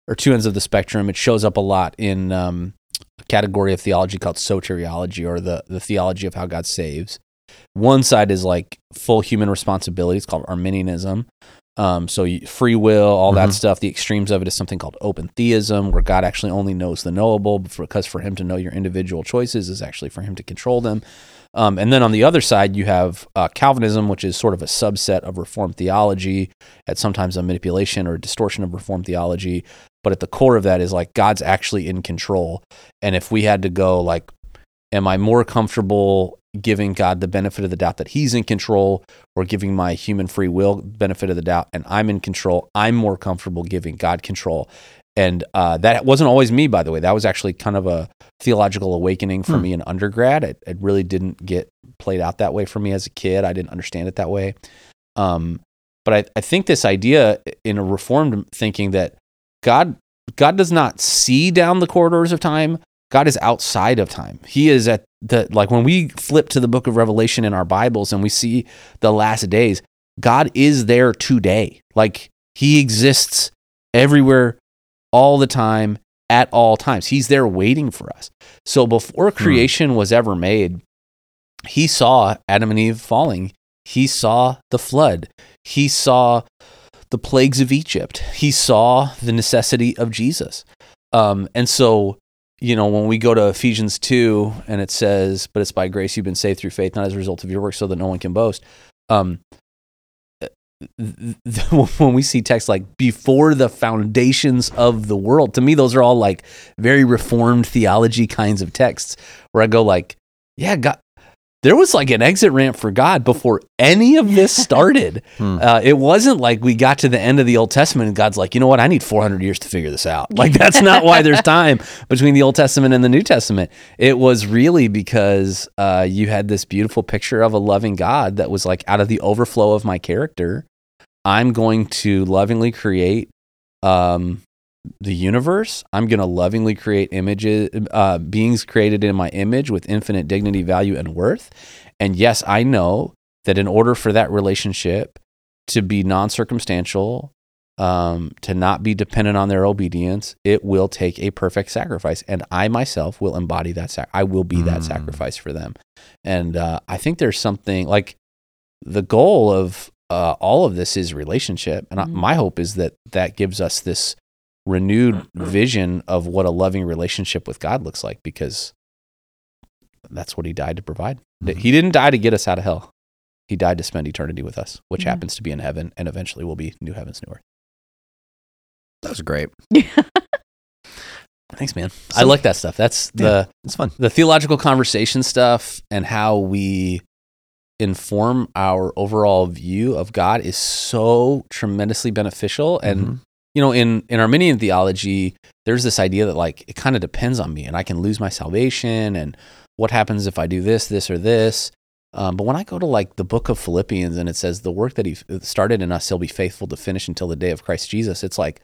or two ends of the spectrum. It shows up a lot in um, a category of theology called soteriology, or the the theology of how God saves. One side is like full human responsibility. It's called Arminianism. Um, so you, free will, all that Mhm. stuff. The extremes of it is something called open theism, where God actually only knows the knowable, because for Him to know your individual choices is actually for Him to control them. Um, and then on the other side, you have uh, Calvinism, which is sort of a subset of Reformed theology, at sometimes a manipulation or a distortion of Reformed theology. But at the core of that is like God's actually in control. And if we had to go, like, am I more comfortable giving God the benefit of the doubt that He's in control or giving my human free will benefit of the doubt and I'm in control? I'm more comfortable giving God control. And uh, that wasn't always me, by the way. That was actually kind of a theological awakening for Hmm. me in undergrad. It, it really didn't get played out that way for me as a kid. I didn't understand it that way. Um, but I, I think this idea in a reformed thinking that God God does not see down the corridors of time. God is outside of time. He is at the like when we flip to the book of Revelation in our Bibles and we see the last days, God is there today. Like he exists everywhere all the time at all times. He's there waiting for us. So before creation was ever made, he saw Adam and Eve falling. He saw the flood. He saw the plagues of Egypt. He saw the necessity of Jesus. Um, and so, you know, when we go to Ephesians 2 and it says, but it's by grace you've been saved through faith, not as a result of your work, so that no one can boast. Um, when we see texts like before the foundations of the world, to me, those are all like very reformed theology kinds of texts where I go like, yeah, God, there was like an exit ramp for God before any of this started. Hmm. Uh, it wasn't like we got to the end of the Old Testament and God's like, you know what? I need 400 years to figure this out. Like, that's not why there's time between the Old Testament and the New Testament. It was really because uh, you had this beautiful picture of a loving God that was like, out of the overflow of my character, I'm going to lovingly create um, the universe. I'm going to lovingly create images, uh, beings created in my image with infinite dignity, value, and worth. And yes, I know that in order for that relationship to be non-circumstantial, um, to not be dependent on their obedience, it will take a perfect sacrifice, and I myself will embody that. Sac- I will be that Mm. sacrifice for them, and uh, I think there's something like the goal of uh, all of this is relationship, and I- Mhm. my hope is that that gives us this renewed vision of what a loving relationship with God looks like, because that's what He died to provide. Mhm. He didn't die to get us out of hell. He died to spend eternity with us, which Yeah. happens to be in heaven, and eventually will be new heavens, new earth. That was great. Thanks, man. I like that stuff. That's the It's fun. the theological conversation stuff and how we inform our overall view of God is so tremendously beneficial. And Mhm. You know, in in Arminian theology, there's this idea that like it kind of depends on me, and I can lose my salvation, and what happens if I do this, this, or this. Um, but when I go to like the book of Philippians and it says the work that he started in us, he'll be faithful to finish until the day of Christ Jesus. It's like,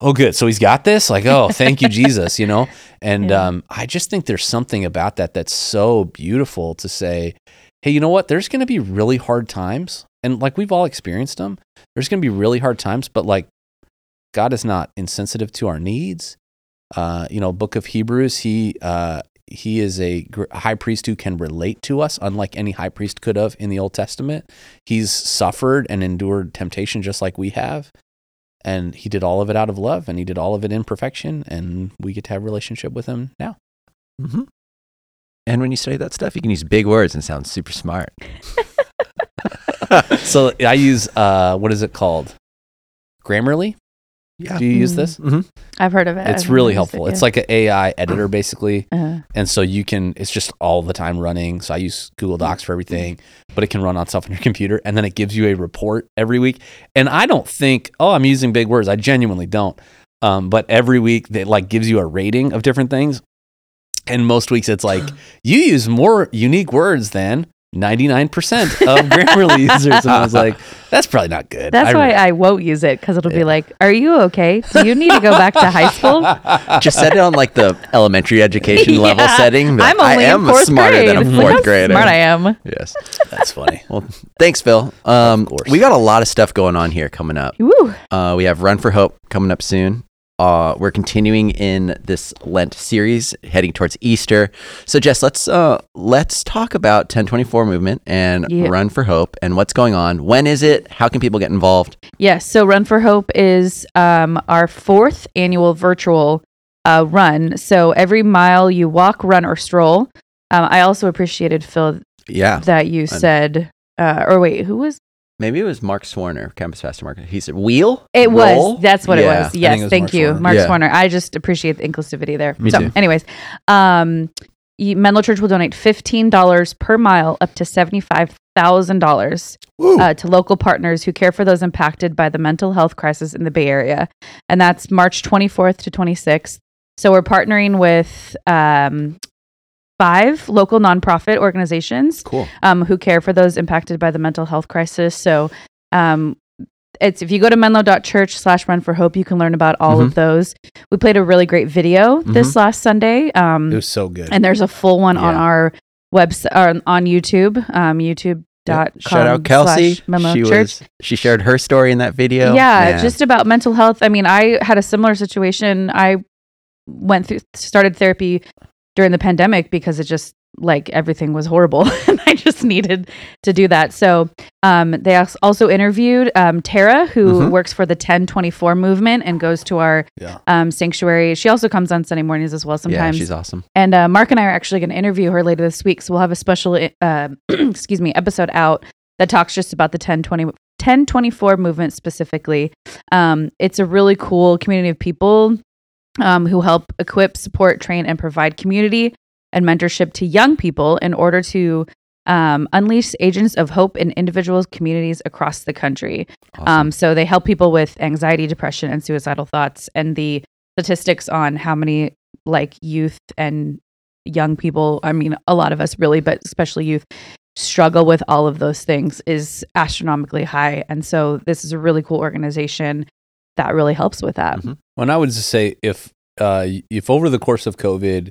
oh, good. So he's got this. Like, oh, thank you, Jesus. You know. And Yeah. um, I just think there's something about that that's so beautiful to say, hey, you know what? There's going to be really hard times, and like we've all experienced them. There's going to be really hard times, but like God is not insensitive to our needs. Uh, you know, Book of Hebrews, he uh, he is a gr- high priest who can relate to us, unlike any high priest could have in the Old Testament. He's suffered and endured temptation just like we have, and he did all of it out of love, and he did all of it in perfection, and we get to have a relationship with him now. Mhm. And when you study that stuff, you can use big words and sound super smart. so I use uh, what is it called? Grammarly. Yeah. Do you use Mm. this? hmm I've heard of it. It's I've really never used it, helpful. yeah. It's like an AI editor basically. Uh, And so you can, it's just all the time running. So I use Google Docs for everything, but it can run on stuff on your computer. And then it gives you a report every week. And I don't think, oh, I'm using big words. I genuinely don't. Um, but every week it like gives you a rating of different things. And most weeks it's like, you use more unique words than 99% of Grammarly users. And I was like, that's probably not good. that's I why re- I won't use it because it'll Yeah. be like, "Are you okay? Do you need to go back to high school?" Just set it on like the elementary education level setting. but I'm only I am fourth smarter grade. than a Look fourth how grader. Smart I am. Yes. That's funny. Well, thanks, Phil. Um, Of course. we got a lot of stuff going on here coming up. Woo. Uh, we have Run for Hope coming up soon. Uh, we're continuing in this Lent series, heading towards Easter. So, Jess, let's uh, let's talk about 1024 movement and Yeah. Run for Hope and what's going on. When is it? How can people get involved? Yes. So Run for Hope is um, our fourth annual virtual uh, run. So every mile you walk, run, or stroll. Um, I also appreciated Phil Yeah, that you said, uh, or wait, who was maybe it was Mark Swarner, Campus Pastor Mark. He said wheel. it? Roll? Was that's what Yeah. it was? Yes, it was thank Mark you, Swarner. Mark Yeah. Swarner. I just appreciate the inclusivity there. Me so, too. anyways, um, Menlo Church will donate fifteen dollars per mile, up to seventy five thousand dollars uh, to local partners who care for those impacted by the mental health crisis in the Bay Area. And that's March 24th to 26th. So we're partnering with um, five local nonprofit organizations cool. um, who care for those impacted by the mental health crisis. So um, it's if you go to menlo.church slash run for hope, you can learn about all of those. We played a really great video this last Sunday. Um, It was so good. and there's a full one on our website on, on YouTube, um, YouTube. Dot Shout out Kelsey. She Church. was she shared her story in that video. Yeah, Man. just about mental health. I mean, I had a similar situation. I went through started therapy during the pandemic because it just like everything was horrible and I just needed to do that. So, um they also interviewed um Tara who Mhm. works for the 1024 movement and goes to our Yeah. um sanctuary. She also comes on Sunday mornings as well sometimes. yeah, she's awesome. And uh, Mark and I are actually going to interview her later this week. So we'll have a special, uh, excuse me, episode out that talks just about the 1020, 1024 movement specifically. Um, it's a really cool community of people um, who help equip, support, train, and provide community and mentorship to young people in order to um, unleash agents of hope in individuals, communities across the country. Awesome. Um, so they help people with anxiety, depression, and suicidal thoughts. And the statistics on how many like youth and young people, I mean, a lot of us really, but especially youth, struggle with all of those things is astronomically high. And so this is a really cool organization that really helps with that. Mhm. When I would just say if uh, if over the course of COVID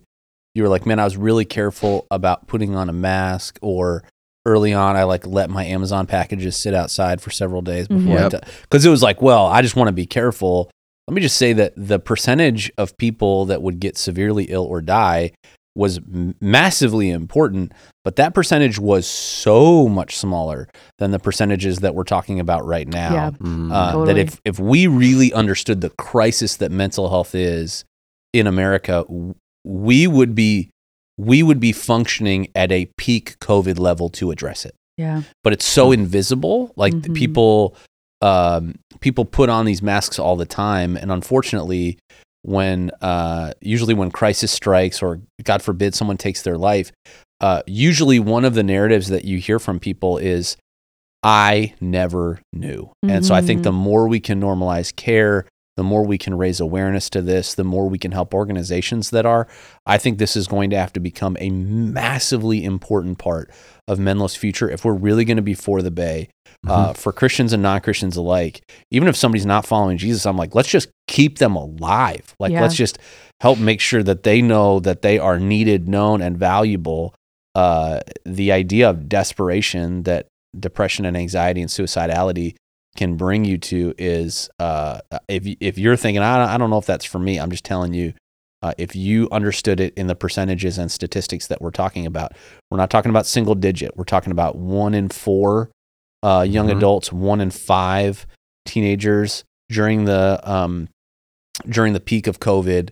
you were like, man, I was really careful about putting on a mask or early on, I like let my Amazon packages sit outside for several days before Yep. I because it was like, well, I just want to be careful. Let me just say that the percentage of people that would get severely ill or die was massively important, but that percentage was so much smaller than the percentages that we're talking about right now. Yeah. Mm. Uh, That if if we really understood the crisis that mental health is in America, we would be we would be functioning at a peak COVID level to address it. Yeah. But it's so invisible. Like Mhm. people um, people put on these masks all the time, and unfortunately, when uh, usually when crisis strikes or God forbid someone takes their life, uh, usually one of the narratives that you hear from people is, "I never knew," and so I think the more we can normalize care, the more we can raise awareness to this, the more we can help organizations that are. I think this is going to have to become a massively important part of Menlo's future if we're really going to be for the Bay uh, for Christians and non Christians alike. Even if somebody's not following Jesus, I'm like, let's just keep them alive. Like, Yeah. let's just help make sure that they know that they are needed, known, and valuable. Uh, the idea of desperation that depression and anxiety and suicidality can bring you to is uh, if, if you're thinking, I don't, I don't know if that's for me, I'm just telling you. Uh, if you understood it in the percentages and statistics that we're talking about, we're not talking about single digit. We're talking about one in four uh, young Mhm. adults, one in five teenagers during the um, during the peak of COVID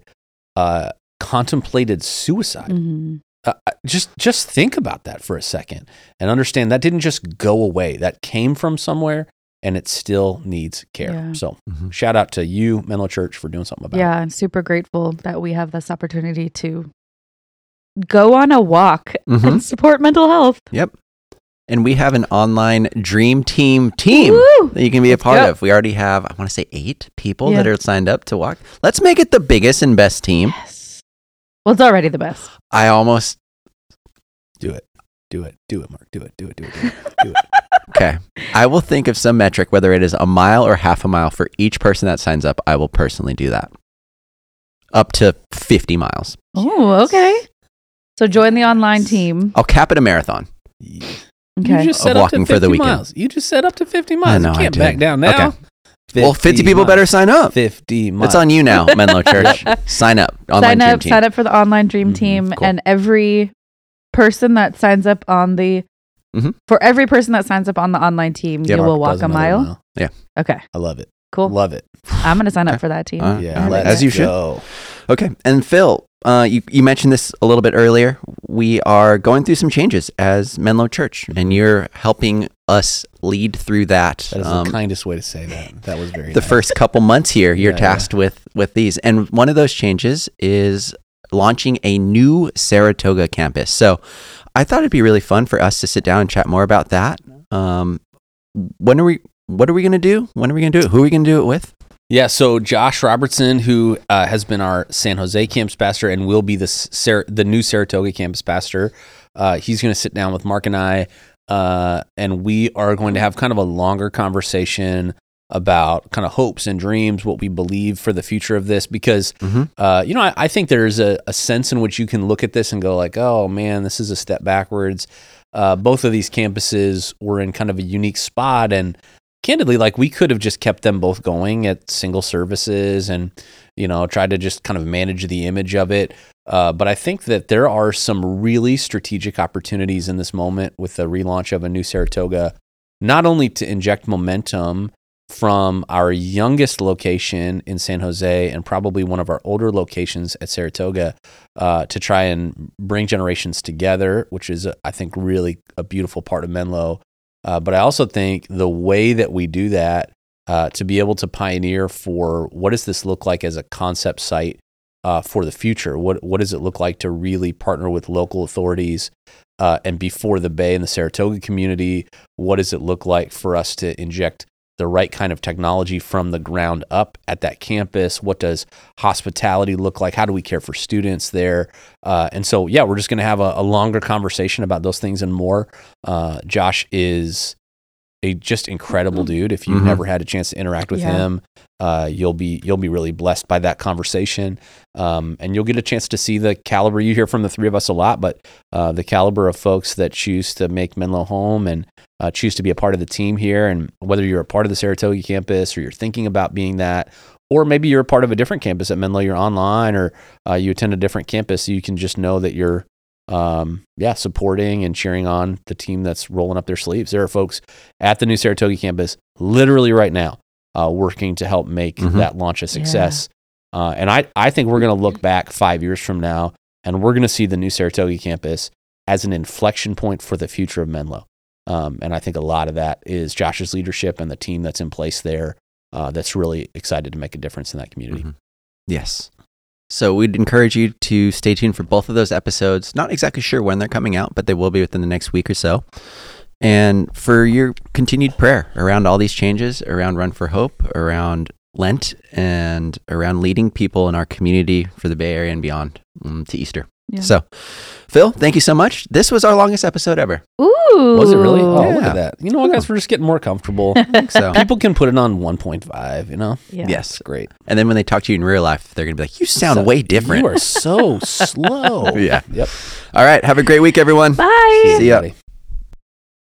uh, contemplated suicide. Mhm. Uh, uh, just just think about that for a second and understand that didn't just go away. That came from somewhere, and it still needs care. Yeah. So Mhm. shout out to you, Menlo Church, for doing something about it. Yeah, I'm super grateful that we have this opportunity to go on a walk Mhm. and support mental health. Yep. And we have an online dream team team Woo! that you can be a part go. of. We already have, I want to say, eight people Yeah. that are signed up to walk. Let's make it the biggest and best team. Yes. Well, it's already the best. I almost Do it. Do it. Do it, Mark. Do it. Do it. Do it. Do it. Do it. okay. I will think of some metric, whether it is a mile or half a mile for each person that signs up. I will personally do that. Up to 50 miles. Oh, okay. So join the online team. I'll cap it a marathon. You Okay. just Of set up walking to 50 for the weekend. miles. You just set up to 50 miles. know, you I can't did. back down now. Okay. well, 50 people miles. better sign up. 50 miles. It's on you now, Menlo Church. sign up. Online sign dream up, team. sign up for the online dream Mhm, team, cool. and every person that signs up on the Mhm. for every person that signs up on the online team, Yeah, you will walk a another mile. Yeah. Okay, I love it. cool. Love it. I'm gonna sign Okay. up for that team. Uh, Yeah. let's As you should. Okay. And Phil, uh, you, you mentioned this a little bit earlier. We are going through some changes as Menlo Church, and you're helping us lead through that. That is um, the kindest way to say that. That was very the nice. first couple months here, you're Yeah, tasked with with these, and one of those changes is launching a new Saratoga campus. So, I thought it'd be really fun for us to sit down and chat more about that. Um, when are we? What are we going to do? When are we going to do it? Who are we going to do it with? Yeah, so Josh Robertson, who uh, has been our San Jose campus pastor and will be the Sar- the new Saratoga campus pastor, uh, he's going to sit down with Mark and I, uh, and we are going to have kind of a longer conversation about kind of hopes and dreams, what we believe for the future of this. Because Mhm. uh, you know, I, I think there's a, a sense in which you can look at this and go like, "Oh man, this is a step backwards." Uh, both of these campuses were in kind of a unique spot, and candidly, like we could have just kept them both going at single services and, you know, tried to just kind of manage the image of it. Uh, but I think that there are some really strategic opportunities in this moment with the relaunch of a new Saratoga, not only to inject momentum from our youngest location in San Jose and probably one of our older locations at Saratoga uh, to try and bring generations together, which is, I think, really a beautiful part of Menlo. Uh, but I also think the way that we do that uh, to be able to pioneer for what does this look like as a concept site uh, for the future? What what does it look like to really partner with local authorities uh, and before the Bay and the Saratoga community? What does it look like for us to inject the right kind of technology from the ground up at that campus? What does hospitality look like? How do we care for students there? Uh, and so, yeah, we're just going to have a, a longer conversation about those things and more. Uh, Josh is a just incredible dude. If you've Mhm. never had a chance to interact with Yeah. him, uh, you'll be you'll be really blessed by that conversation, um, and you'll get a chance to see the caliber. You hear from the three of us a lot, but uh, the caliber of folks that choose to make Menlo home and uh, choose to be a part of the team here. And whether you're a part of the Saratoga campus or you're thinking about being that, or maybe you're a part of a different campus at Menlo, you're online, or uh, you attend a different campus, you can just know that you're um, yeah, supporting and cheering on the team that's rolling up their sleeves. There are folks at the new Saratoga campus literally right now uh, working to help make Mhm. that launch a success. Uh, and I, I think we're going to look back five years from now and we're going to see the new Saratoga campus as an inflection point for the future of Menlo. Um, and I think a lot of that is Josh's leadership and the team that's in place there uh, that's really excited to make a difference in that community. Mhm. Yes. So we'd encourage you to stay tuned for both of those episodes. Not exactly sure when they're coming out, but they will be within the next week or so. And for your continued prayer around all these changes, around Run for Hope, around Lent, and around leading people in our community for the Bay Area and beyond um, to Easter. Yeah. So, Phil, thank you so much. This was our longest episode ever. Ooh. Was it really? Oh, look at that. You know what, guys? We're just getting more comfortable. So, People can put it on 1.5, you know? Yeah. yes. Great. And then when they talk to you in real life, they're going to be like, you sound So- way different. You are so slow. Yeah. Yep. All right. Have a great week, everyone. Bye. See ya. everybody.